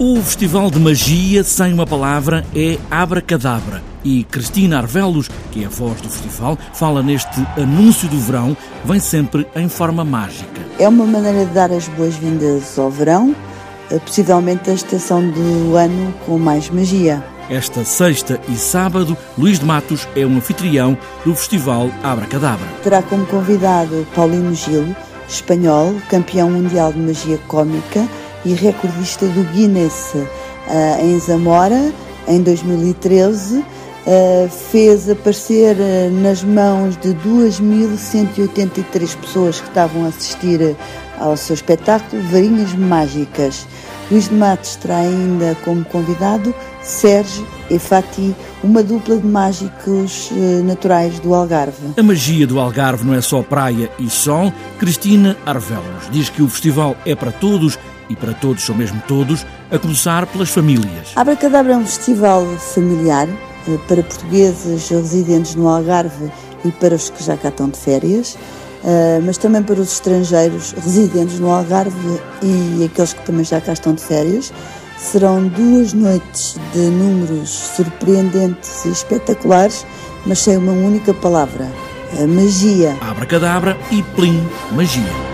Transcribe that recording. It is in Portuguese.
O Festival de Magia, sem uma palavra, é Abracadabra. E Cristina Arvelos, que é a voz do festival, fala neste anúncio do verão, vem sempre em forma mágica. É uma maneira de dar as boas-vindas ao verão, eh, possivelmente a estação do ano com mais magia. Esta sexta e sábado, Luís de Matos é um anfitrião do Festival Abracadabra. Terá como convidado Paulino Gil, espanhol, campeão mundial de magia cómica e recordista do Guinness uh, em Zamora, em 2013. Uh, eh, fez aparecer uh, nas mãos de 2.183 pessoas que estavam a assistir ao seu espetáculo Varinhas Mágicas. Luís de Matos terá ainda como convidado Sérgio e Fati, uma dupla de mágicos naturais do Algarve. A magia do Algarve não é só praia e sol. Cristina Arvelos diz que o festival é para todos e para todos, ou mesmo todos, a começar pelas famílias. Abracadabra é um festival familiar eh, para portugueses residentes no Algarve e para os que já cá estão de férias, eh, mas também para os estrangeiros residentes no Algarve e aqueles que também já cá estão de férias. Serão duas noites de números surpreendentes e espetaculares, mas sem uma única palavra: magia. Abracadabra e plim, magia.